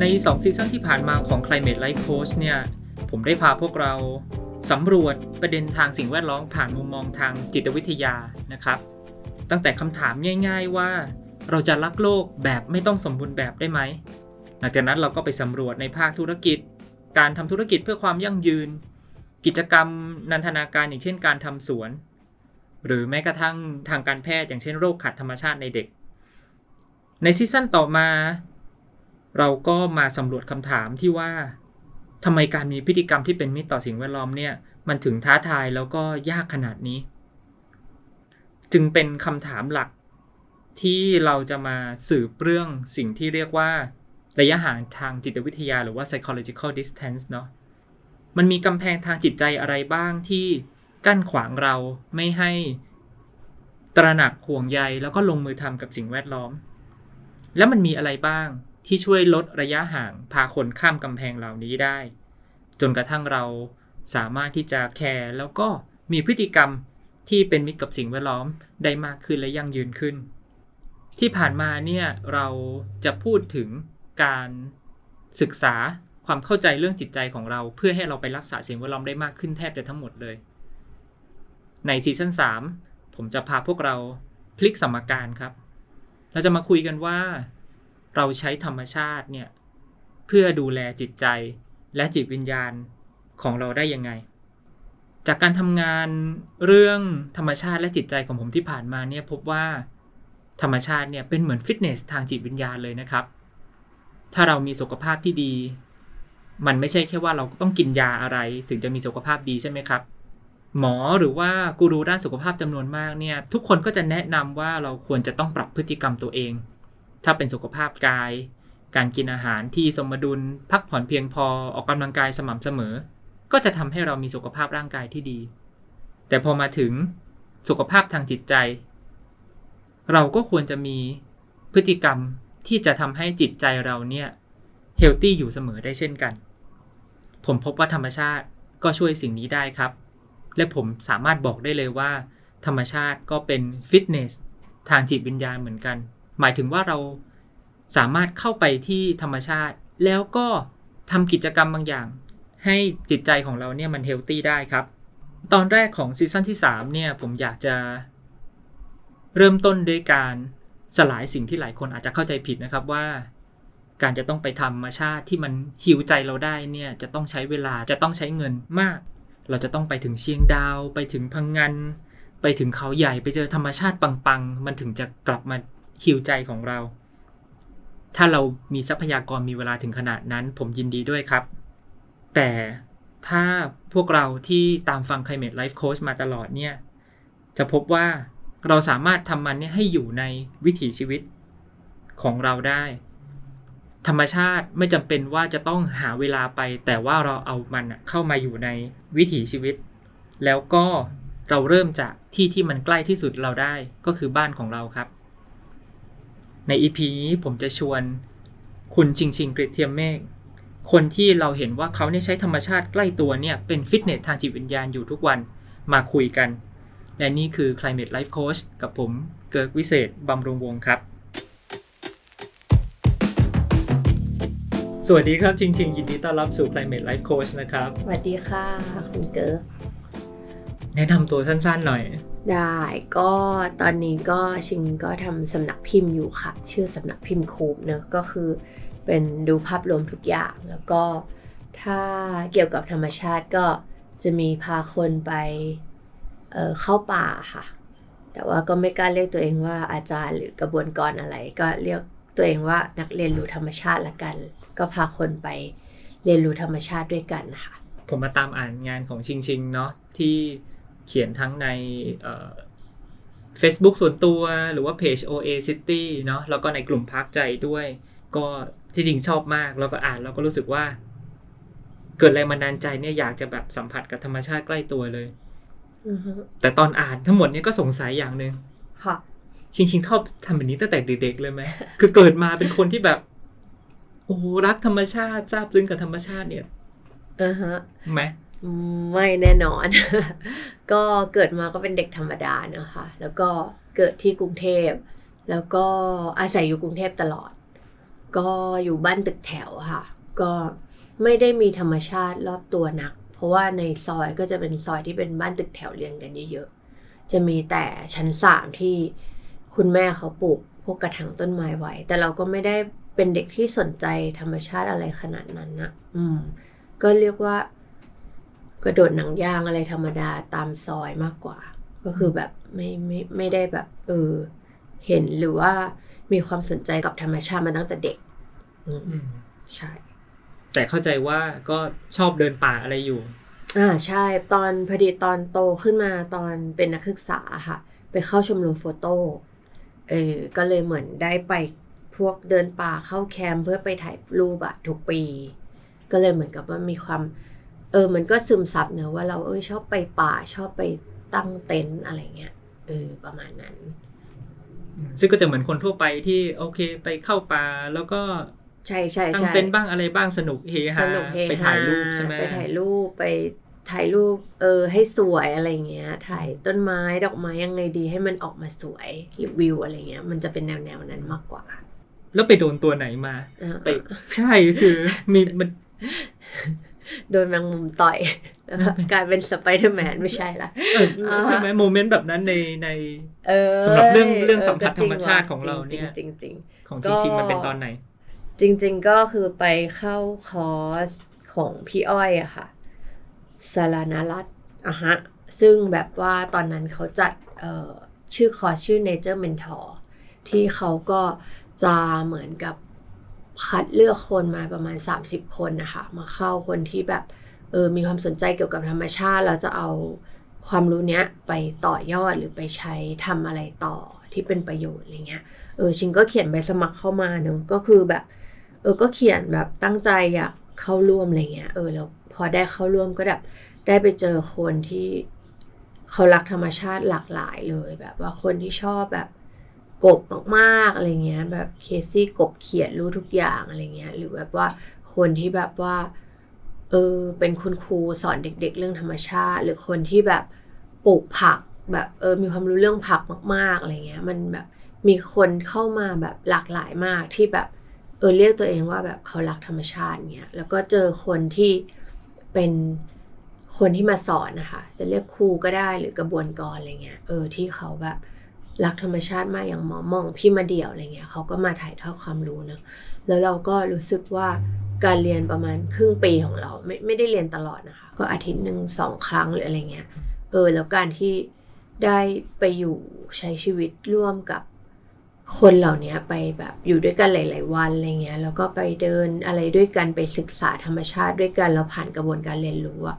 ใน 2 ซีซั่นที่ผ่านมาของ Climate Life Coach เนี่ย ผมได้พาพวกเราสำรวจประเด็นทางสิ่งแวดล้อมผ่านมุมมองทางจิตวิทยานะครับ ตั้งแต่คำถามง่าย ๆว่า เราจะรักโลกแบบไม่ต้องสมบูรณ์แบบได้ไหม หลังจากนั้นเราก็ไปสำรวจในภาคธุรกิจ การทำธุรกิจเพื่อความยั่งยืน กิจกรรมนันทนาการอย่างเช่นการทำสวน หรือแม้กระทั่งทางการแพทย์อย่างเช่นโรคขัดธรรมชาติในเด็ก ในซีซั่นต่อมา เราก็มาสำรวจคำถามที่ว่าทำไมการมีพฤติกรรมที่เป็นมิตรต่อสิ่งแวดล้อมเนี่ยมันถึงท้าทายแล้วก็ยากขนาดนี้ จึงเป็นคำถามหลักที่เราจะมาสืบเรื่องสิ่งที่เรียกว่า ระยะห่างทางจิตวิทยาหรือว่า psychological distance เนาะมันมีกำแพงทางจิตใจอะไรบ้างที่กั้นขวางเราไม่ให้ตระหนักห่วงใยแล้วก็ลงมือทำกับสิ่งแวดล้อม แล้วมันมีอะไรบ้าง ที่ช่วยลดระยะห่างพาคนข้ามกำแพงเหล่านี้ได้ จนกระทั่งเราสามารถที่จะแคร์แล้วก็มีพฤติกรรมที่เป็นมิตรกับสิ่งแวดล้อมได้มากขึ้นและยั่งยืนขึ้น ที่ผ่านมาเนี่ยเราจะพูดถึงการศึกษาความเข้าใจเรื่องจิตใจของเรา เพื่อให้เราไปรักษาสิ่งแวดล้อมได้มากขึ้นแทบจะทั้งหมดเลย ในซีซั่น3ผมจะพาพวกเราพลิกสมการครับ เราจะมาคุยกันว่า เราใช้ธรรมชาติเนี่ยเพื่อดูแลจิตใจและจิตวิญญาณของเราได้ยังไง จากการทำงานเรื่องธรรมชาติและจิตใจของผมที่ผ่านมาเนี่ยพบว่าธรรมชาติเนี่ยเป็นเหมือนฟิตเนสทางจิตวิญญาณเลยนะครับ ถ้าเรามีสุขภาพที่ดี มันไม่ใช่แค่ว่าเราต้องกินยาอะไรถึงจะมีสุขภาพดีใช่ไหมครับ หมอหรือว่ากูรูด้านสุขภาพจำนวนมากเนี่ยทุกคนก็จะแนะนำว่าเราควรจะต้องปรับพฤติกรรมตัวเอง ถ้าเป็นสุขภาพกาย การกินอาหารที่สมดุล พักผ่อนเพียงพอออกกำลังกายสม่ำเสมอ ก็จะทำให้เรามีสุขภาพร่างกายที่ดี แต่พอมาถึงสุขภาพทางจิตใจ เราก็ควรจะมีพฤติกรรมที่จะทำให้จิตใจเราเนี่ยhealthy อยู่เสมอได้เช่นกัน ผมพบว่าธรรมชาติก็ช่วยสิ่งนี้ได้ครับ และผมสามารถบอกได้เลยว่า ธรรมชาติก็เป็นฟิตเนสทางจิตวิญญาณเหมือนกัน หมายถึงว่าเราสามารถเข้าไปที่ธรรมชาติ แล้วก็ทำกิจกรรมบางอย่าง ให้จิตใจของเราเนี่ยมัน healthy ได้ครับ ตอนแรกของซีซั่นที่3เนี่ยผมอยากจะ เริ่มต้นด้วยการสลายสิ่งที่หลายคนอาจจะเข้าใจผิดนะครับว่าการจะต้องไปธรรมชาติที่มันหิวใจเราได้เนี่ยจะต้องใช้เวลาจะต้องใช้เงินมาก เราจะต้องไปถึงเชียงดาว ไปถึงพังงานไปถึงเขาใหญ่ไปเจอธรรมชาติปังๆ มันถึงจะกลับมา ฮิวใจของเรา ถ้าเรามีทรัพยากรมีเวลาถึงขนาดนั้น ผมยินดีด้วยครับ แต่ถ้าพวกเราที่ตามฟัง Climate Life Coach มาตลอดเนี่ย จะพบว่าเราสามารถทำมันเนี่ยให้อยู่ในวิถีชีวิตของเราได้ ธรรมชาติไม่จำเป็นว่าจะต้องหาเวลาไป แต่ว่าเราเอามันเข้ามาอยู่ในวิถีชีวิต แล้วก็เราเริ่มจากที่ที่มันใกล้ที่สุดเราได้ก็คือบ้านของเราครับ ใน EP นี้ผมจะชวนคุณชิงชิงกริเทียมเมฆคนที่เราเห็นว่าเขาเนี่ยใช้ธรรมชาติใกล้ตัวเนี่ยเป็นฟิตเนสทางจิตวิญญาณอยู่ทุกวันมาคุยกัน และนี่คือ Climate Life Coach กับผมเกิร์กวิเศษบำรุงวงครับ สวัสดีครับชิงชิงยินดีต้อนรับสู่ Climate Life Coach นะครับ สวัสดีค่ะ คุณเกิร์กแนะนำตัวสั้นๆหน่อย ได้ก็ตอนนี้ก็ชิงก็ทำสำนักพิมพ์อยู่ค่ะ ชื่อสำนักพิมพ์ KOOB เนอะก็คือเป็นดูภาพรวมทุกอย่าง แล้วก็ถ้าเกี่ยวกับธรรมชาติก็จะมีพาคนไปเเข้าป่าค่ะ แต่ว่าก็ไม่กล้าเรียกตัวเองว่าอาจารย์หรือกระบวนการอะไร ก็เรียกตัวเองว่านักเรียนรู้ธรรมชาติละกัน ก็พาคนไปเรียนรู้ธรรมชาติด้วยกันค่ะ ผมมาตามอ่านงานของชิงชิงเนาะที่ เขียนทั้งใน Facebook ส่วนตัวหรือว่าเพจ OA City เนาะแล้วก็ในกลุ่มพักใจด้วย ก็ที่จริงชอบมาก แล้วก็อ่านแล้วก็รู้สึกว่า เกิดแรงบันดาลใจเนี่ยอยากจะแบบสัมผัสกับธรรมชาติใกล้ตัวเลยแต่ตอนอ่านทั้งหมดนี้ก็สงสัยอย่างหนึ่งค่ะชิงชิงชอบทำแบบนี้ตั้งแต่เด็กๆเลยไหมคือเกิดมาเป็นคนที่แบบ โอ้รักธรรมชาติทราบซึ้งกับธรรมชาติเนี่ยอือฮะไหม ไม่แน่นอน ก็เกิดมาก็เป็นเด็กธรรมดาเนะคะ แล้วก็เกิดที่กรุงเทพ แล้วก็อาศัยอยู่กรุงเทพตลอด ก็อยู่บ้านตึกแถวค่ะ ก็ไม่ได้มีธรรมชาติรอบตัวนัก เพราะว่าในซอยก็จะเป็นซอยที่เป็นบ้านตึกแถวเรียงกันเยอะๆ จะมีแต่ชั้นสามที่คุณแม่เขาปลูกพวกกระถางต้นไม้ไว้ แต่เราก็ไม่ได้เป็นเด็กที่สนใจธรรมชาติอะไรขนาดนั้นนะอืม ก็เรียกว่า กระโดดหนังยางอะไรธรรมดาตามซอยมากกว่า ก็คือแบบไม่ไม่ไม่ได้แบบเออเห็นหรือว่ามีความสนใจกับธรรมชาติมาตั้งแต่เด็กอืมอืมใช่ แต่เข้าใจว่าก็ชอบเดินป่าอะไรอยู่ อ่าใช่ตอนพอดีตอนโตขึ้นมาตอนเป็นนักศึกษาค่ะ ไปเข้าชมรมโฟโต้เออก็เลยเหมือนได้ไปพวกเดินป่าเข้าแคมป์เพื่อไปถ่ายรูปอะทุกปี ก็เลยเหมือนกับว่ามีความ เออมันก็ซึมซับเนอะว่าเราเออชอบไปป่าชอบไปตั้งเต็นท์อะไรเงี้ยเออประมาณนั้น ซึ่งก็จะเหมือนคนทั่วไปที่โอเคไปเข้าป่าแล้วก็ใช่ใช่ตั้งใช่เต็นท์บ้างอะไรบ้างสนุกเฮสฮานุกเฮฮไปถ่ายรูปใช่ไหมไปถ่ายรูปไปถ่ายรูปเออให้สวยอะไรเงี้ย ถ่ายต้นไม้ดอกไม้ยังไงดีให้มันออกมาสวยหรือวิวอะไรเงี้ย มันจะเป็นแนวแนวๆนั้นมากกว่า แล้วไปโดนตัวไหนมาอ่าไปใช่คือมีมัน โดนแมงมุมต่อยแล้วก็กลายเป็นสไปเดอร์แมนไม่ใช่ละเออใช่ไหม moment แบบนั้นในในเออสำหรับเรื่องเรื่องออสัมผัสก็จธรรมชาติของเราเนี่ยจริงๆจริงของก็จริงๆมันเป็นตอนไหนๆจริง ๆก็คือไปเข้าคอร์สของพี่อ้อยอะค่ะสารนารัตน์อะฮะ ซึ่งแบบว่าตอนนั้นเขาจัดเอ่อชื่อคอร์สชื่อ Nature Mentor ที่เขาก็จะเหมือนกับ คัดเลือกคนมาประมาณ 30 คนนะคะ มาเข้าคนที่แบบเออมีความสนใจเกี่ยวกับธรรมชาติแล้วจะเอาความรู้เนี้ยไปต่อยอดหรือไปใช้ทำอะไรต่อที่เป็นประโยชน์อะไรเงี้ยเออชิงก็เขียนใบสมัครเข้ามาเนอะก็คือแบบเออก็เขียนแบบตั้งใจอยากเข้าร่วมอะไรเงี้ยเออแล้วพอได้เข้าร่วมก็แบบได้ไปเจอคนที่เขารักธรรมชาติหลากหลายเลยแบบว่าคนที่ชอบแบบ กบมากๆอะไรเงี้ย แบบเคซี่กบเขียนรู้ทุกอย่างอะไรเงี้ย หรือแบบว่าคนที่แบบว่า เออเป็นคุณครูสอนเด็ก ๆ เรื่องธรรมชาติ หรือคนที่แบบปลูกผักแบบเออมีความรู้เรื่องผักมาก ๆอะไรเงี้ย มันแบบมีคนเข้ามาแบบหลากหลายมากที่แบบเออเรียกตัวเองว่าแบบเขารักธรรมชาติเงี้ยแล้วก็เจอคนที่เป็นคนที่มาสอนนะคะ จะเรียกครูก็ได้หรือกระบวนกรอะไรเงี้ยเออที่เขาแบบ รักธรรมชาติมากอย่างหมอมองพี่มาเดี่ยวอะไรเงี้ยเขาก็มาถ่ายทอดความรู้เนะแล้วเราก็รู้สึกว่าการเรียนประมาณครึ่งปีของเราไม่ไม่ได้เรียนตลอดนะคะ ก็อาทิตย์หนึ่งสองครั้งหรืออะไรเงี้ยเออแล้วการที่ได้ไปอยู่ใช้ชีวิตร่วมกับคนเหล่านี้ไปแบบอยู่ด้วยกันหลาย ๆ วันอะไรเงี้ยแล้วก็ไปเดินอะไรด้วยกันไปศึกษาธรรมชาติด้วยกันแล้วผ่านกระบวนการเรียนรู้อะ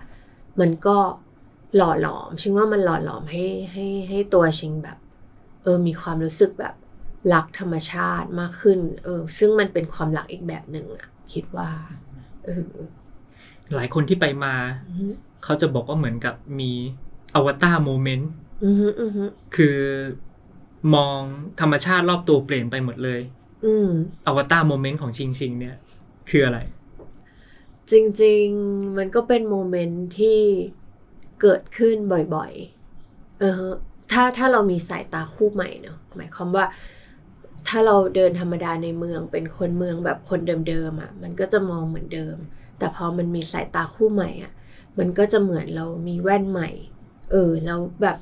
มันก็หล่อหลอมชิงว่ามันหล่อหลอมให้ให้ให้ตัวชิงแบบ ออมีความรู้สึกแบบรักธรรมชาติมากขึ้น เออ ซึ่งมันเป็นความรักอีกแบบหนึ่งอะคิดว่าเออหลายคนที่ไปมาอือฮึเขาจะบอกว่าเหมือนกับมีอวตารโมเมนต์อือฮึอือฮึคือมองธรรมชาติรอบตัวเปลี่ยนไปหมดเลยอืมอวตารโมเมนต์ของชิงชิงเนี่ย คืออะไร จริง ๆ มันก็เป็นโมเมนต์ที่เกิดขึ้นบ่อย ๆ เออฮะ ถ้าถ้าเรามีสายตาคู่ใหม่เนอะหมายความว่า ถ้าเราเดินธรรมดาในเมืองเป็นคนเมืองแบบคนเดิมๆอะ มันก็จะมองเหมือนเดิม แต่พอมันมีสายตาคู่ใหม่อะ มันก็จะเหมือนเรามีแว่นใหม่ เออแล้วแบบ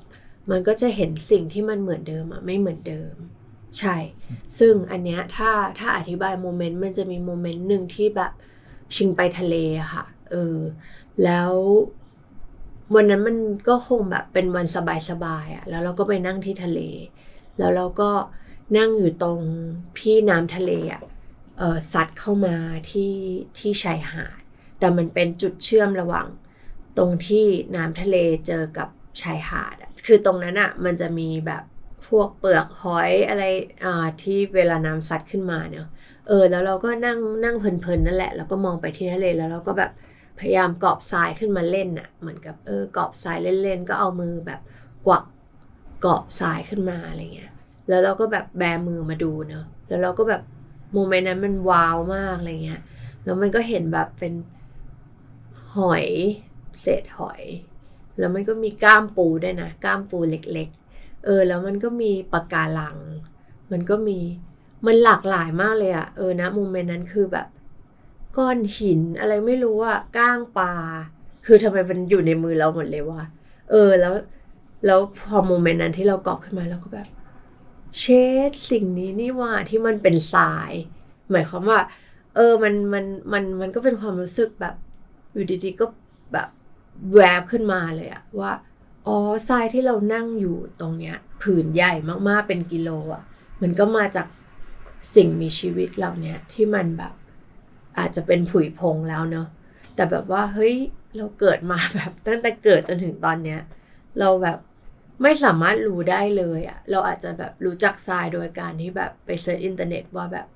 มันก็จะเห็นสิ่งที่มันเหมือนเดิมอะไม่เหมือนเดิม ใช่ ซึ่งอันเนี้ยถ้าถ้าอธิบายโมเมนต์มันจะมีโมเมนต์หนึ่งที่แบบชิงไปทะเลอะค่ะเออแล้ว วันนั้นมันก็คงแบบเป็นวันสบายๆอะแล้วเราก็ไปนั่งที่ทะเล แล้วเราก็นั่งอยู่ตรงพี่น้ำทะเลอะเออซัดเข้ามาที่ที่ชายหาด แต่มันเป็นจุดเชื่อมระหว่าง ตรงที่น้ำทะเลเจอกับชายหาดอะคือตรงนั้นอะมันจะมีแบบพวกเปลือกหอยอะไรอ่าที่เวลาน้ำซัดขึ้นมาเนาะเออ แล้วเราก็นั่งนั่งเพลินๆนั่นแหละ แล้วก็มองไปที่ทะเลแล้วเราก็แบบ พยายามกอบทรายขึ้นมาเล่นน่ะ เหมือนกับเออกอบทรายเล่นๆ ก็เอามือแบบกวักกอบทรายขึ้นมาอะไรเงี้ย แล้วเราก็แบบแบมือมาดูเนอะแล้วเราก็แบบโมเมนต์นั้นมันว้าวมากอะไรเงี้ย แล้วมันก็เห็นแบบเป็นหอยเศษหอย แล้วมันก็มีก้ามปูด้วยนะก้ามปูเล็ก ๆ เออ แล้วมันก็มีปะการัง มันก็มีมันหลากหลายมากเลยอะเออนะโมเมนต์นั้นคือแบบ ก้อนหินอะไรไม่รู้อะก้างปลาคือทำไมมันอยู่ในมือเราหมดเลยวะเออแล้ว แล้วพอโมเมนต์นั้นที่เรากอบขึ้นมาเราก็แบบ เชดสิ่งนี้นี่ว่าที่มันเป็นทราย หมายความว่า เออมันมันมันมันก็เป็นความรู้สึกแบบอยู่ดีๆก็แบบแวบขึ้นมาเลยอะว่าอ๋อทรายที่เรานั่งอยู่ตรงเนี้ยผืนใหญ่มากๆเป็นกิโลอะมันก็มาจากสิ่งมีชีวิตเหล่านี้ที่มันแบบ อาจจะเป็นผุยพงแล้วเนอะแต่แบบว่าเฮ้ยเราเกิดมาแบบตั้งแต่เกิดจนถึงตอนเนี้ย เราแบบไม่สามารถรู้ได้เลยอะเราอาจจะแบบรู้จักทรายโดยการที่แบบไป search อินเทอร์เน็ตว่าแบบ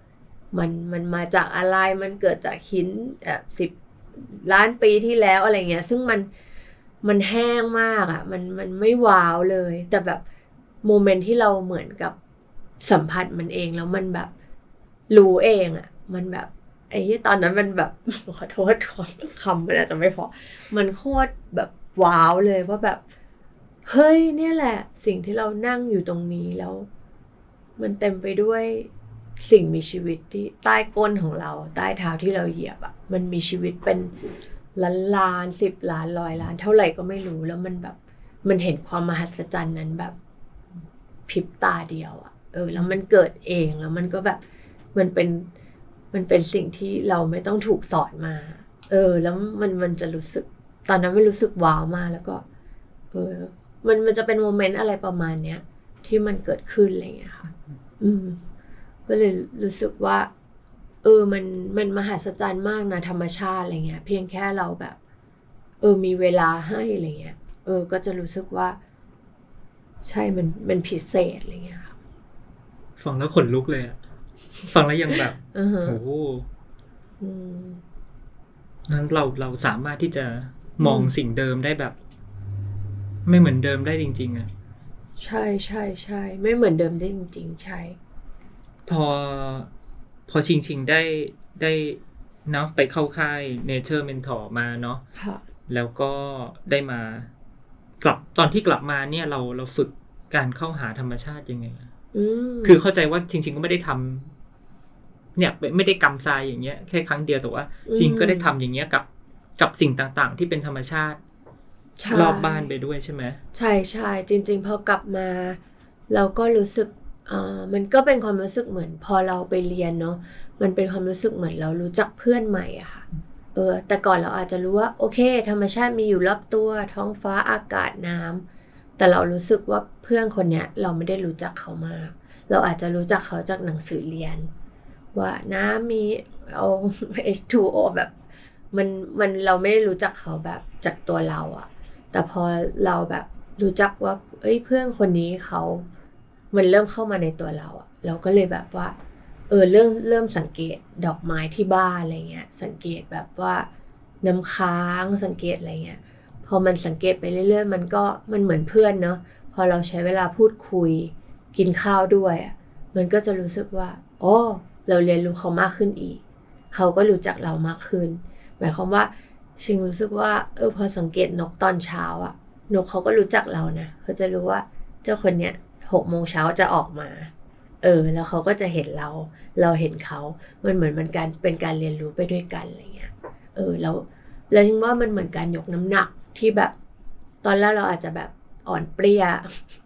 มันมันมาจากอะไรมันเกิดจากหินแบบสิบล้านปีที่แล้วอะไรเงี้ย ซึ่งมันมันแห้งมากอะ่ะ มันมันไม่ว้าวเลย แต่แบบโมเมนต์ที่เราเหมือนกับสัมผัสมันเองแล้วมันแบบรู้เองอะ่ะ มันแบบ ไอ้ที่ตอนนั้นมันแบบขอโทษขอคำมันอาจจะไม่พอ มันโคตรแบบว้าวเลยว่าแบบ เฮ้ยเนี่ยแหละ สิ่งที่เรานั่งอยู่ตรงนี้แล้ว มันเต็มไปด้วยสิ่งมีชีวิตที่ใต้ก้นของเรา ใต้เท้าที่เราเหยียบอะ่ะ มันมีชีวิตเป็นล้านล้านสิบล้านร้อยล้าน เท่าไหร่ก็ไม่รู้แล้วมันแบบ มันเห็นความมหัศจรรย์นั้นแบบพริบตาเดียวอะ่ะ เออ แล้วมันเกิดเองแล้วมันก็แบบมันเป็น มันเป็นสิ่งที่เราไม่ต้องถูกสอนมา เออ แล้วมันมันจะรู้สึก ตอนนั้นไม่รู้สึกว้าวมากแล้วก็ เออ มันมันจะเป็นโมเมนต์อะไรประมาณเนี้ยที่มันเกิดขึ้นอะไรเงี้ยค่ะ อืม ก็เลยรู้สึกว่า เออ มันมันมหัศจรรย์มากนะธรรมชาติอะไรเงี้ย เพียงแค่เราแบบ เออ มีเวลาให้อะไรเงี้ย เออ ก็จะรู้สึกว่า ใช่ มันมันพิเศษอะไรเงี้ยค่ะฟังแล้วขนลุกเลยอะ ฟังแล้วยังแบบอือฮะโอ้โหอืมนั้นเราเราสามารถที่จะมองสิ่งเดิมได้แบบ ไม่เหมือนเดิมได้จริง ๆอะใช่ใช่ใช่ไม่เหมือนเดิมได้จริง ๆ ใช่ พอพอชิงชิงได้ได้เนาะไปเข้าค่าย Nature Mentor มาเนาะค่ะแล้วก็ได้มากลับตอนที่กลับมาเนี่ยเราเราฝึกการเข้าหาธรรมชาติยังไงอะอืม คือเข้าใจว่าจริง ๆ ก็ไม่ได้ทำเนี่ยไม่ไม่ได้กำทรายอย่างเงี้ยแค่ครั้งเดียวแต่ว่าจริงก็ได้ทำอย่างเงี้ยกับกับสิ่งต่างๆ ที่เป็นธรรมชาติใช่รอบบ้านไปด้วยใช่ไหมใช่ใช่จริง ๆ พอกลับมา เราก็รู้สึกเอ่อมันก็เป็นความรู้สึกเหมือน พอเราไปเรียนเนาะมันเป็นความรู้สึกเหมือนเรารู้จักเพื่อนใหม่อะค่ะเออแต่ก่อนเราอาจจะรู้ว่า โอเค ธรรมชาติมีอยู่รอบตัว ท้องฟ้าอากาศน้ำ แต่เรารู้สึกว่าเพื่อนคนเนี้ยเราไม่ได้รู้จักเขามาก เราอาจจะรู้จักเขาจากหนังสือเรียน ว่าน้ำมีเอา H2O แบบมันมันเราไม่ได้รู้จักเขาแบบจากตัวเราอะแต่พอเราแบบรู้จักว่า เอ้ยเพื่อนคนนี้เขา มันเริ่มเข้ามาในตัวเราอะเราก็เลยแบบว่า เออเริ่มเริ่มสังเกตดอกไม้ที่บ้านอะไรเงี้ย สังเกตแบบว่าน้ำค้างสังเกตอะไรเงี้ย พอมันสังเกตไปเรื่อยๆ มันก็มันเหมือนเพื่อนเนาะพอเราใช้เวลาพูดคุย กินข้าวด้วยอะมันก็จะรู้สึกว่าอ๋อเราเรียนรู้เขามากขึ้นอีก เขาก็รู้จักเรามากขึ้น หมายความว่าชิงรู้สึกว่าเออพอสังเกตนกตอนเช้าอะนกเขาก็รู้จักเรานะเขาจะรู้ว่าเจ้าคนเนี้ยหกโมงเช้าจะออกมา เออ แล้วเขาก็จะเห็นเรา เราเห็นเขา มันเหมือนมันการเป็นการเรียนรู้ไปด้วยกันอะไรเงี้ย เออ แล้ว แล้วชิงว่ามันเหมือนการยกน้ำหนัก ที่แบบ ตอนแรกเราอาจจะแบบอ่อนเปรี้ย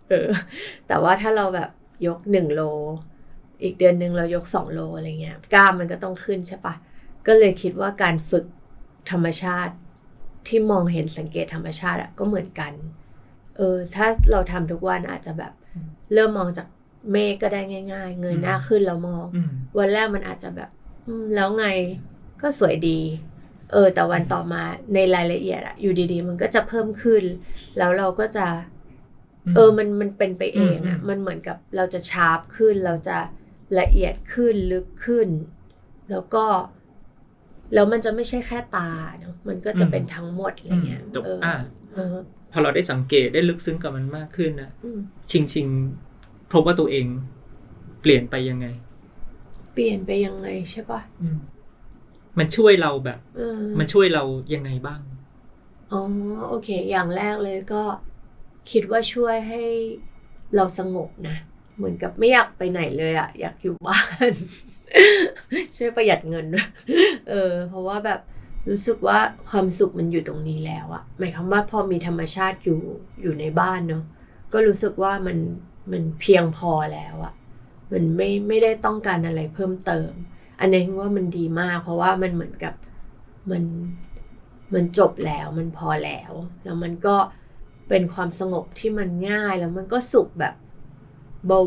เออ แต่ว่าถ้าเราแบบยกหนึ่งโล อีกเดือนหนึ่งเรายกสองโลอะไรเงี้ยกล้ามมันก็ต้องขึ้นใช่ปะก็เลยคิดว่าการฝึกธรรมชาติที่มองเห็นสังเกตธรรมชาติอะก็เหมือนกัน เออ ถ้าเราทำทุกวันอาจจะแบบ เริ่มมองจากเมฆก็ได้ง่าย ๆ เงยหน้าขึ้นแล้วมองอืมวันแรกมันอาจจะแบบอืมแล้วไงก็สวยดี เออแต่วันต่อมาในรายละเอียดอะอยู่ดีๆ มันก็จะเพิ่มขึ้น แล้วเราก็จะ เออมันมันเป็นไปเองอะอืมมันเหมือนกับเราจะชาร์ปขึ้น เราจะละเอียดขึ้นลึกขึ้น แล้วก็แล้วมันจะไม่ใช่แค่ตาเนอะมันก็จะเป็นทั้งหมดอะไรเงี้ยจบเอออ่าเออพอเราได้สังเกตได้ลึกซึ้งกับมันมากขึ้นนะอืมชิงชิงพบว่าตัวเอง เปลี่ยนไปยังไง เปลี่ยนไปยังไงใช่ปะอื มมันช่วยเราแบบเออมันช่วยเรายังไงบ้าง อ๋อโอเค อย่างแรกเลยก็คิดว่าช่วยให้เราสงบนะ เหมือนกับไม่อยากไปไหนเลยอะอยากอยู่บ้านช่วยประหยัดเงินด้วยเออ เพราะว่าแบบรู้สึกว่าความสุขมันอยู่ตรงนี้แล้วอะหมายความว่าพอมีธรรมชาติอยู่อยู่ในบ้านเนาะก็รู้สึกว่ามันมันเพียงพอแล้วอะมันไม่ไม่ได้ต้องการอะไรเพิ่มเติม อันนี้ว่ามันดีมาก เพราะว่ามันเหมือนกับมันมันจบแล้วมันพอแล้ว แล้วมันก็เป็นความสงบที่มันง่ายแล้วมันก็สุขแบบ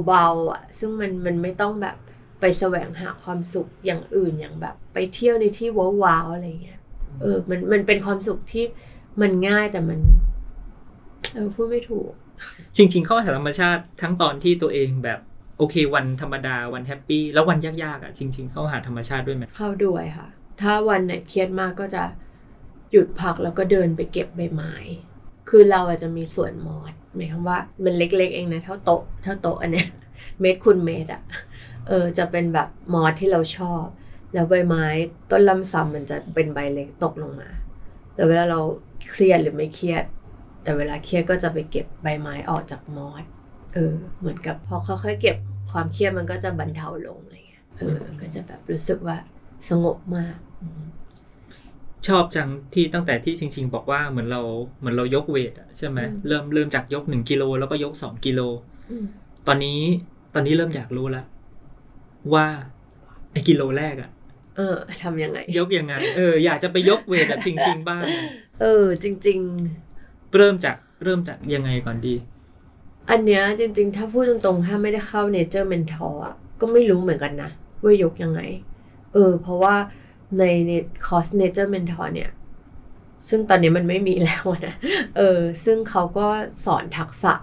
เบาๆอะ ซึ่งมันมันไม่ต้องแบบไปแสวงหาความสุขอย่างอื่นอย่างแบบ ไปเที่ยวในที่ว้าวๆอะไรเงี้ย เออ มันมันเป็นความสุขที่มันง่ายแต่มัน เออพูดไม่ถูก จริง ๆ เข้าหาธรรมชาติทั้งตอนที่ตัวเองแบบ โอเค วันธรรมดาวัน happy แล้ววันยากๆอะจริง ๆ เข้าหาธรรมชาติด้วยไหมเข้าด้วยค่ะ ถ้าวันไหนเครียดมากก็จะหยุดพักแล้วก็เดินไปเก็บใบไม้ คือเราอาจจะมีส่วนมอดหมายความว่ามันเล็กๆเองนะเท่าโต๊ะเท่าโต๊ะอันเนี้ยเมตรคูณเมตรอะเออจะเป็นแบบมอดที่เราชอบ แล้วใบไม้ต้นลำซำมันจะเป็นใบเล็กตกลงมา แต่เวลาเราเครียดหรือไม่เครียด แต่เวลาเครียดก็จะไปเก็บใบไม้ออกจากมอด เออเหมือนกับพอค่อยๆเก็บความเครียดมันก็จะบรรเทาลงอะไรเงี้ยเออก็จะแบบรู้สึกว่าสงบมากอืมชอบจังที่ตั้งแต่ที่ชิงๆ บอกว่าเหมือนเราเหมือนเรายกเวทอะใช่ไหมเริ่มเริ่มจากยกหนึ่งกิโลแล้วก็ยกสองกิโลอืมตอนนี้ตอนนี้เริ่มอยากรู้แล้วว่าไอ้กิโลแรกอะเออทำยังไง ยกยังไง เอออยากจะไปยกเวทแบบชิงๆบ้างอะเออ จริงเริ่มจากเริ่มจากยังไงก่อนดีๆ อันเนี้ยจริงๆ ถ้าพูดตรงๆ ถ้าไม่ได้เข้า Nature Mentor อะก็ไม่รู้เหมือนกันนะว่ายกยังไง เออ เพราะว่าในในคอร์ส Nature Mentor เนี่ย ซึ่งตอนนี้มันไม่มีแล้วนะ เออ ซึ่งเขาก็สอนทักษะ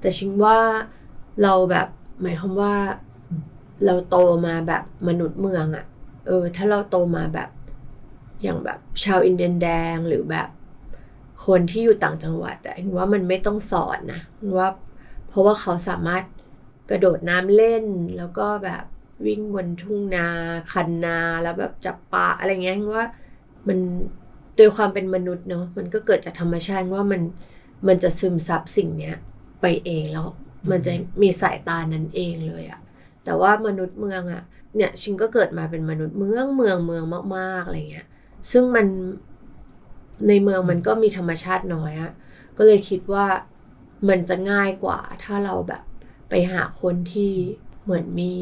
แต่ชิงว่าเราแบบหมายความว่าเราโตมาแบบมนุษย์เมืองอะเออ ถ้าเราโตมาแบบอย่างแบบชาวอินเดียนแดงหรือแบบคนที่อยู่ต่างจังหวัดอะเห็นว่ามันไม่ต้องสอนนะว่า เพราะว่าเขาสามารถกระโดดน้ำเล่น แล้วก็แบบวิ่งบนทุ่งนาคันนาแล้วแบบจับปลาอะไรเงี้ยว่ามันโดยความเป็นมนุษย์เนาะมันก็เกิดจากธรรมชาติว่ามันมันจะซึมซับสิ่งเนี้ยไปเองแล้ว มันจะมีสายตานั้นเองเลยอะแต่ว่ามนุษย์เมืองอะเนี่ยชิงก็เกิดมาเป็นมนุษย์เมืองเมืองเมืองมากๆอะไรเงี้ย ซึ่งมันในเมืองมันก็มีธรรมชาติน้อยอะก็เลยคิดว่า มันจะง่ายกว่าถ้าเราแบบไปหาคนที่เหมือนมี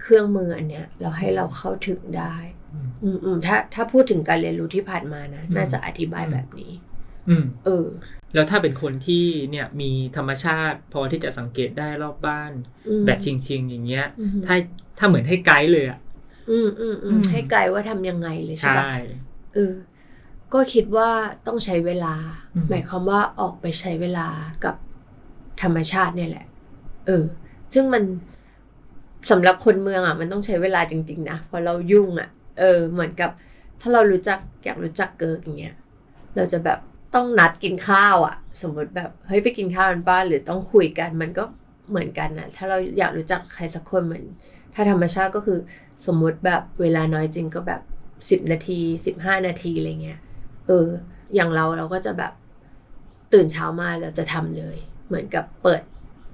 เครื่องมืออันเนี้ยเราให้เราเข้าถึงได้ อืมอืมอืมถ้าถ้าพูดถึงการเรียนรู้ที่ผ่านมานะอืมน่าจะอธิบายแบบนี้ อืมเออ แล้วถ้าเป็นคนที่เนี่ยมีธรรมชาติ พอที่จะสังเกตได้รอบบ้านอืมแบบชิงๆอย่างเงี้ยอืมถ้าถ้าเหมือนให้ไกด์เลยอะอืมอืมอือืมมให้ไกลว่าทำยังไงเลยใช่ใช่ปะเออ ก็คิดว่าต้องใช้เวลาอืมหมายความว่าออกไปใช้เวลากับ ธรรมชาติเนี่ยแหละ เออ ซึ่งมันสำหรับคนเมืองอะ มันต้องใช้เวลาจริง ๆ นะเพราะเรายุ่งอะ เออ เหมือนกับ ถ้าเรารู้จักอยากรู้จักเกิร์กอย่างเงี้ยเราจะแบบต้องนัดกินข้าวอะ สมมติแบบเฮ้ยไปกินข้าวกันป่ะหรือต้องคุยกัน มันก็เหมือนกันนะถ้าเราอยากรู้จักใครสักคนเหมือน ถ้าธรรมชาติก็คือสมมติแบบเวลาน้อยจริงก็แบบสิบนาทีสิบห้านาทีอะไรเงี้ยเออ อย่างเราเราก็จะแบบตื่นเช้ามาเราจะทำเลย เหมือนกับเปิด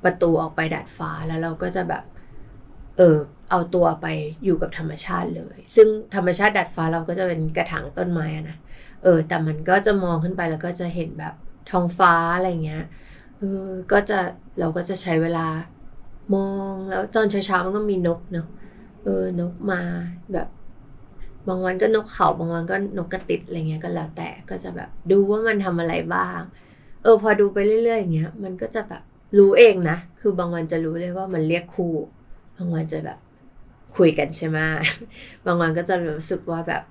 ประตูออกไปดาดฟ้าแล้วเราก็จะแบบ เออเอาตัวไปอยู่กับธรรมชาติเลย ซึ่งธรรมชาติดาดฟ้าเราก็จะเป็นกระถางต้นไม้นะเออ แต่มันก็จะมองขึ้นไปแล้วก็จะเห็นแบบท้องฟ้าอะไรเงี้ยเออก็จะเราก็จะใช้เวลามองแล้วตอนเช้าๆมันก็มีนกเนาะเออนกมาแบบบางวันก็นกเขาบางวันก็นกกระติดอะไรเงี้ยก็แล้วแต่ก็จะแบบดูว่ามันทำอะไรบ้าง เออพอดูไปเรื่อยๆอย่างเงี้ยมันก็จะแบบรู้เองนะ คือบางวันจะรู้เลยว่ามันเรียกคู่ บางวันจะแบบคุยกันใช่ไหมบางวันก็จะรู้สึกว่าแบบ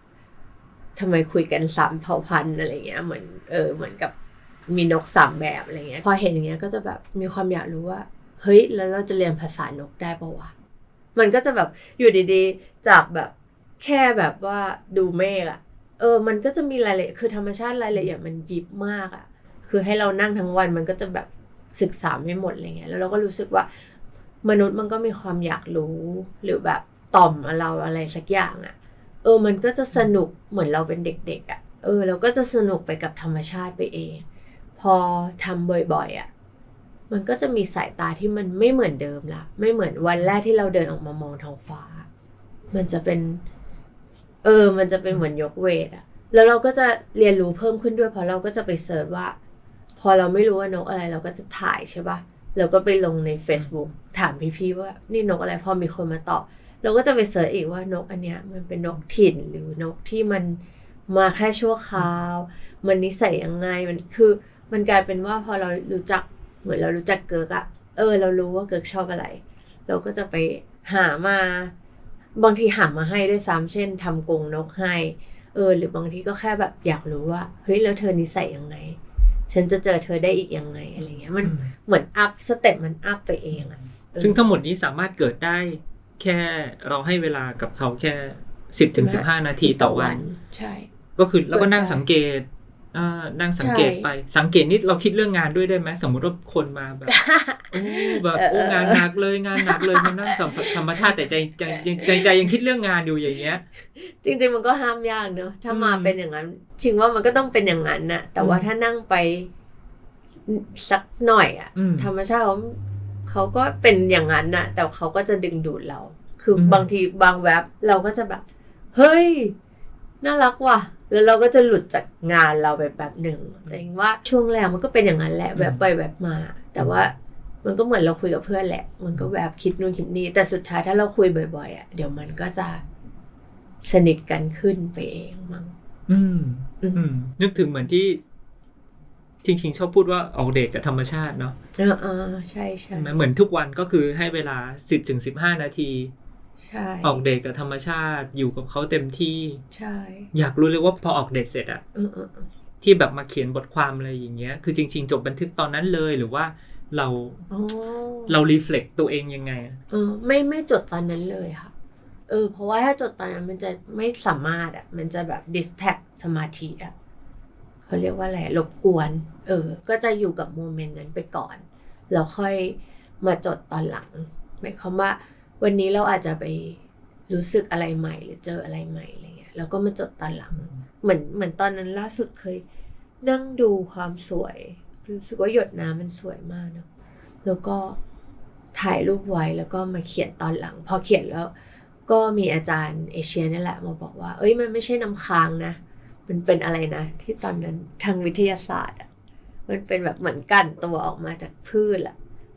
ทำไมคุยกันสามเผ่าพันธุ์อะไรเงี้ยเหมือนเออเหมือนกับมีนกสามแบบอะไรเงี้ย พอเห็นอย่างเงี้ยก็จะแบบมีความอยากรู้ว่า เฮ้ย แล้วเราจะเรียนภาษานกได้ปะวะ มันก็จะแบบอยู่ดีๆ จากแบบแค่แบบว่าดูเมฆอะเออ มันก็จะมีรายละเอียดคือธรรมชาติรายละเอียดมันยิบมากอะ คือให้เรานั่งทั้งวันมันก็จะแบบศึกษาไม่หมดอะไรเงี้ยแล้วเราก็รู้สึกว่ามนุษย์มันก็มีความอยากรู้หรือแบบต่อมเราอะไรสักอย่างอะเออมันก็จะสนุกเหมือนเราเป็นเด็กๆอะเออเราก็จะสนุกไปกับธรรมชาติไปเอง พอทำบ่อยๆอะมันก็จะมีสายตาที่มันไม่เหมือนเดิมละไม่เหมือนวันแรกที่เราเดินออกมามองท้องฟ้า มันจะเป็น เออ มันจะเป็นเหมือนยกเวทอะแล้วเราก็จะเรียนรู้เพิ่มขึ้นด้วยเพราะเราก็จะไปเสิร์ชว่า พอเราไม่รู้ว่านกอะไรเราก็จะถ่ายใช่ปะเราก็ไปลงใน Facebook ถามพี่ๆว่านี่นกอะไรพอมีคนมาตอบเราก็จะไปเสิร์ชอีกว่านกอันเนี้ยมันเป็นนกถิ่นหรือนกที่มันมาแค่ชั่วคราว มันนิสัยยังไงมันคือมันกลายเป็นว่าพอเรารู้จักเหมือนเรารู้จักเกิร์กอะเออ เรารู้ว่าเกิร์กชอบอะไร เราก็จะไปหามา บางทีหามาให้ด้วยซ้ำเช่นทำกรงนกให้ เออ หรือบางทีก็แค่แบบอยากรู้ว่าเฮ้ยแล้วเธอนิสัยยังไง ฉันจะเจอเธอได้อีกยังไงอะไรเงี้ยมันเหมือน up step มัน up ไปเองอะเออซึ่งทั้งหมดนี้สามารถเกิดได้แค่เราให้เวลากับเขาแค่สิบถึงสิบห้านาทีต่อวัน ใช่ ก็คือแล้วก็นั่งเกิดได้สังเกตอ่า นั่งสังเกตใช่ไปสังเกตนิดเราคิดเรื่องงานด้วยได้ไหมสมมุติว่าคนมาแบบโอ้แบบเออโอ้เอองานหนักเลยงานหนักเลยมานั่งสัมผัสธรรมชาติแต่ใจใจใจใจใจยังคิดเรื่องงานอยู่อย่างเงี้ย จริง ๆ มันก็ห้ามยากเนอะถ้ามาอืมเป็นอย่างนั้นชิงว่ามันก็ต้องเป็นอย่างนั้นน่ะ แต่ว่าอืมถ้านั่งไปสักหน่อยอะอืมธรรมชาติเขาเขาก็เป็นอย่างนั้นน่ะ แต่เขาก็จะดึงดูดเรา คืออมบางทีบางแว็บเราก็จะแบบ เฮ้ย น่ารักว่ะ แล้วเราก็จะหลุดจากงานเราไปแบบหนึ่งแต่ยิงว่าช่วงแรกมันก็เป็นอย่างนั้นแหละอืมแวบไปแวบมา แต่ว่ามันก็เหมือนเราคุยกับเพื่อนแหละ มันก็แวบคิดนู่นคิดนี่แต่สุดท้ายถ้าเราคุยบ่อยๆอะเดี๋ยวมันก็จะสนิทกันขึ้นไปเองมั้งอืม อืมอืมนึกถึงเหมือนที่ทิงชิงชอบพูดว่าออกเดทกับธรรมชาติเนาะเออเออใช่ใช่ใช่ไหมเหมือนทุกวันก็คือให้เวลาสิบถึงสิบห้านาที ใช่ออกเดทกับธรรมชาติอยู่กับเขาเต็มที่ใช่ อยากรู้เลยว่าพอออกเดทเสร็จอะเออเออเออที่แบบมาเขียนบทความอะไรอย่างเงี้ย คือจริง ๆ จบบันทึกตอนนั้นเลยหรือว่าเราอ๋อเรา reflect ตัวเองยังไงอะเออไม่ไม่จดตอนนั้นเลยค่ะ เออ เพราะว่าถ้าจดตอนนั้นมันจะไม่สามารถอะ มันจะแบบ distract สมาธิอะเขาเรียกว่าอะไรรบกวน เออ ก็จะอยู่กับโมเมนต์นั้นไปก่อน แล้วค่อยมาจดตอนหลังหมายความว่า วันนี้เราอาจจะไปรู้สึกอะไรใหม่หรือเจออะไรใหม่อะไรเงี้ยแล้วก็มาจดตอนหลัง เหมือนเหมือนตอนนั้นล่าสุดเคยนั่งดูความสวย รู้สึกว่าหยดน้ำมันสวยมากเนอะแล้วก็ถ่ายรูปไว้แล้วก็มาเขียนตอนหลัง พอเขียนแล้วก็มีอาจารย์เอเชียนี่แหละมาบอกว่า เอ้ยมันไม่ใช่น้ำค้างนะ มันเป็นอะไรนะ ที่ตอนนั้นทางวิทยาศาสตร์อะมันเป็นแบบเหมือนกันตัวออกมาจากพืชอะ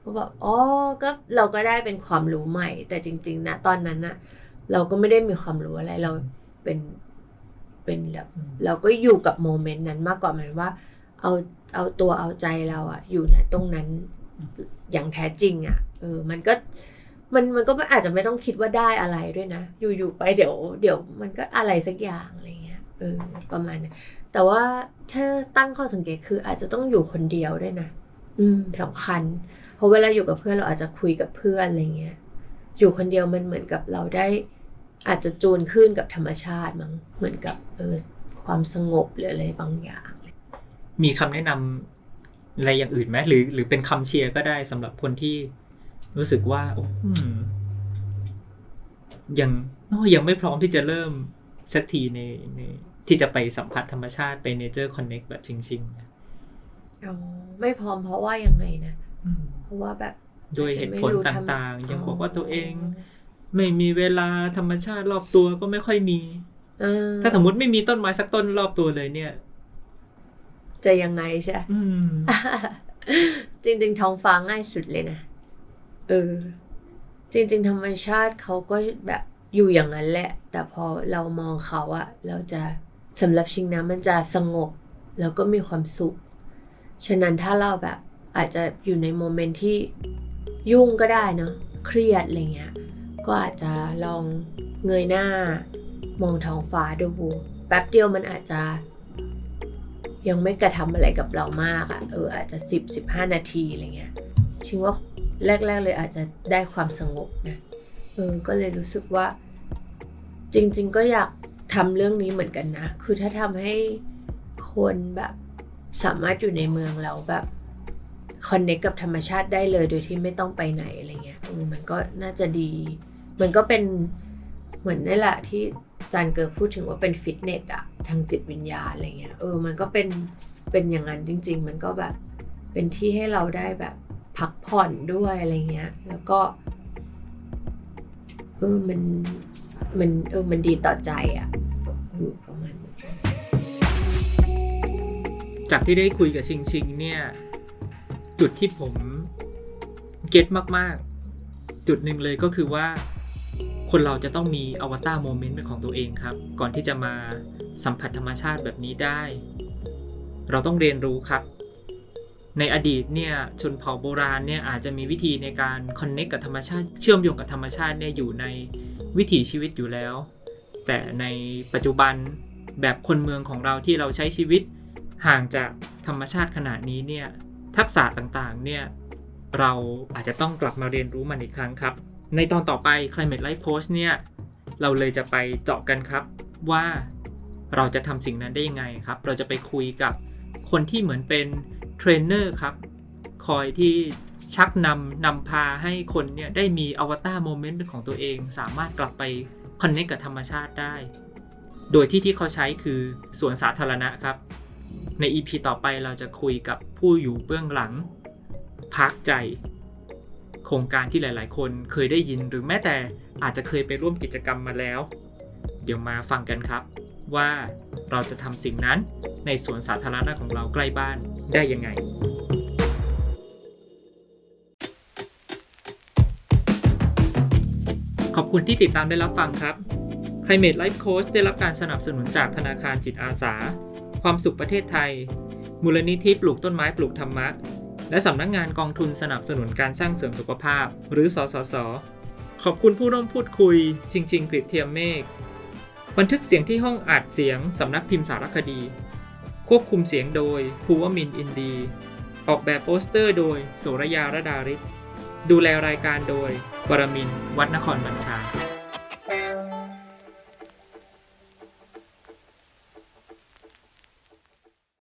ก็บอกอ๋อก็เราก็ได้เป็นความรู้ใหม่ แต่จริง ๆ นะ ตอนนั้นนะเราก็ไม่ได้มีความรู้อะไรเราเป็นเป็นแบบเราก็อยู่กับโมเมนต์นั้นมากกว่าหมายว่า เอาเอาตัวเอาใจเราอะอยู่นะตรงนั้นอย่างแท้จริงอะเออมันก็มันมันก็อาจจะไม่ต้องคิดว่าได้อะไรด้วยนะ อยู่ๆไปเดี๋ยว เดี๋ยวมันก็อะไรสักอย่างอะไรเงี้ยเออประมาณนั้นแต่ว่าถ้าตั้งข้อสังเกตคืออาจจะต้องอยู่คนเดียวด้วยนะ อืมสำคัญ เพราะเวลาอยู่กับเพื่อนเราอาจจะคุยกับเพื่อนอะไรเงี้ย อยู่คนเดียวมันเหมือนกับเราได้ อาจจะจูนขึ้นกับธรรมชาติมั้งเหมือนกับเออความสงบหรืออะไรบางอย่าง มีคำแนะนำอะไรอย่างอื่นไหมหรือ หรือเป็นคำเชียร์ก็ได้สำหรับคนที่รู้สึกว่าโอ้อืมยังโอ้ยังไม่พร้อมที่จะเริ่มสักทีในในที่จะไปสัมผัสธรรมชาติไป nature connect แบบจริงๆนะอ๋อไม่พร้อมเพราะว่ายังไงนะอืม เพราะว่าแบบด้วยเหตุผลอาจจะไม่รู้ตทำ่างๆ ยังบอกว่าตัวเอง ไม่มีเวลาธรรมชาติรอบตัวก็ไม่ค่อยมีเออถ้าสมมติไม่มีต้นไม้สักต้นรอบตัวเลยเนี่ย จะยังไงใช่อืมจริง ๆ ท้องฟ้าง่ายสุดเลยนะเออ จริง ๆ ธรรมชาติเขาก็แบบอยู่อย่างนั้นแหละ แต่พอเรามองเขาอะเราจะสำหรับชิงนะมันจะสงบ แล้วก็มีความสุข ฉะนั้นถ้าเราแบบ อาจจะอยู่ในโมเมนต์ที่ยุ่งก็ได้เนาะเครียดอะไรเงี้ยก็อาจจะลองเงยหน้ามองท้องฟ้าดูแป๊บเดียวมันอาจจะยังไม่กระทำอะไรกับเรามากอะ่ะ เอออาจจะสิบสิบห้านาทีอะไรเงี้ยชิงว่าแรก ๆ เลยอาจจะได้ความสงบนะ เออ ก็เลยรู้สึกว่า จริง ๆ ก็อยากทำเรื่องนี้เหมือนกันนะ คือถ้าทำให้คนแบบสามารถอยู่ในเมืองแล้วแบบ คอนเน c t กับธรรมชาติได้เลยโดยที่ไม่ต้องไปไหนอะไรเงี้ยเออมันก็น่าจะดี มันก็เป็นเหมือนนี่แหละที่จารย์เกิดพูดถึงว่าเป็นฟิตเนสอะทางจิตวิญญาณอะไรเงี้ยเออมันก็เป็นเป็นอย่างนั้นจริง ๆ มันก็แบบเป็นที่ให้เราได้แบบพักผ่อนด้วยอะไรเงี้ย แล้วก็เออมันมันเออมันดีต่อใจอะ่ะเออประมาณจากที่ได้คุยกับชิงชิงเนี่ย จุดที่ผมเก็ตมาก ๆ จุดหนึ่งเลยก็คือว่า คนเราจะต้องมีอวตารโมเมนต์เป็นของตัวเองครับ ก่อนที่จะมาสัมผัสธรรมชาติแบบนี้ได้ เราต้องเรียนรู้ครับ ในอดีตเนี่ยชนเผ่าโบราณเนี่ยอาจจะมีวิธีในการคอนเน c t กับธรรมชาติ เชื่อมโยงกับธรรมชาติเนี่ยอยู่ในวิถีชีวิตอยู่แล้ว แต่ในปัจจุบันแบบคนเมืองของเราที่เราใช้ชีวิตห่างจากธรรมชาติขนาดนี้เนี่ย ทักษะต่างๆ เนี่ย เราอาจจะต้องกลับมาเรียนรู้มันอีกครั้งครับ ในตอนต่อไป Climate Life Coach เนี่ย เราเลยจะไปเจาะกันครับว่าเราจะทำสิ่งนั้นได้ยังไงครับ เราจะไปคุยกับคนที่เหมือนเป็นเทรนเนอร์ครับ คอยที่ชักนำนำพาให้คนเนี่ยได้มี avatar moment เป็นของตัวเอง สามารถกลับไปคอนเน c t กับธรรมชาติได้ โดยที่ที่เขาใช้คือสวนสาธารณะครับ ใน EP ต่อไปเราจะคุยกับผู้อยู่เบื้องหลังพักใจ โครงการที่หลาย ๆ คนเคยได้ยินหรือแม้แต่อาจจะเคยไปร่วมกิจกรรมมาแล้ว เดี๋ยวมาฟังกันครับ ว่าเราจะทำสิ่งนั้นในสวนสาธารณะของเราใกล้บ้านได้ยังไงขอบคุณที่ติดตามได้รับฟังครับ Climate Life Coach ได้รับการสนับสนุนจากธนาคารจิตอาสา ความสุขประเทศไทย มูลนิธิปลูกต้นไม้ปลูกธรรมะ และสำนักงานกองทุนสนับสนุนการสร้างเสริมสุขภาพ หรือสสส ขอบคุณผู้ร่วมพูดคุย ชิงชิงกริเทียมเมฆบันทึกเสียงที่ห้องอัดเสียงสำนักพิมพ์สารคดี ควบคุมเสียงโดยภูวมินอินดี ออกแบบโปสเตอร์โดยโสรยาระดาริศดูแลรายการโดย ปรมินวัดนครบัญชา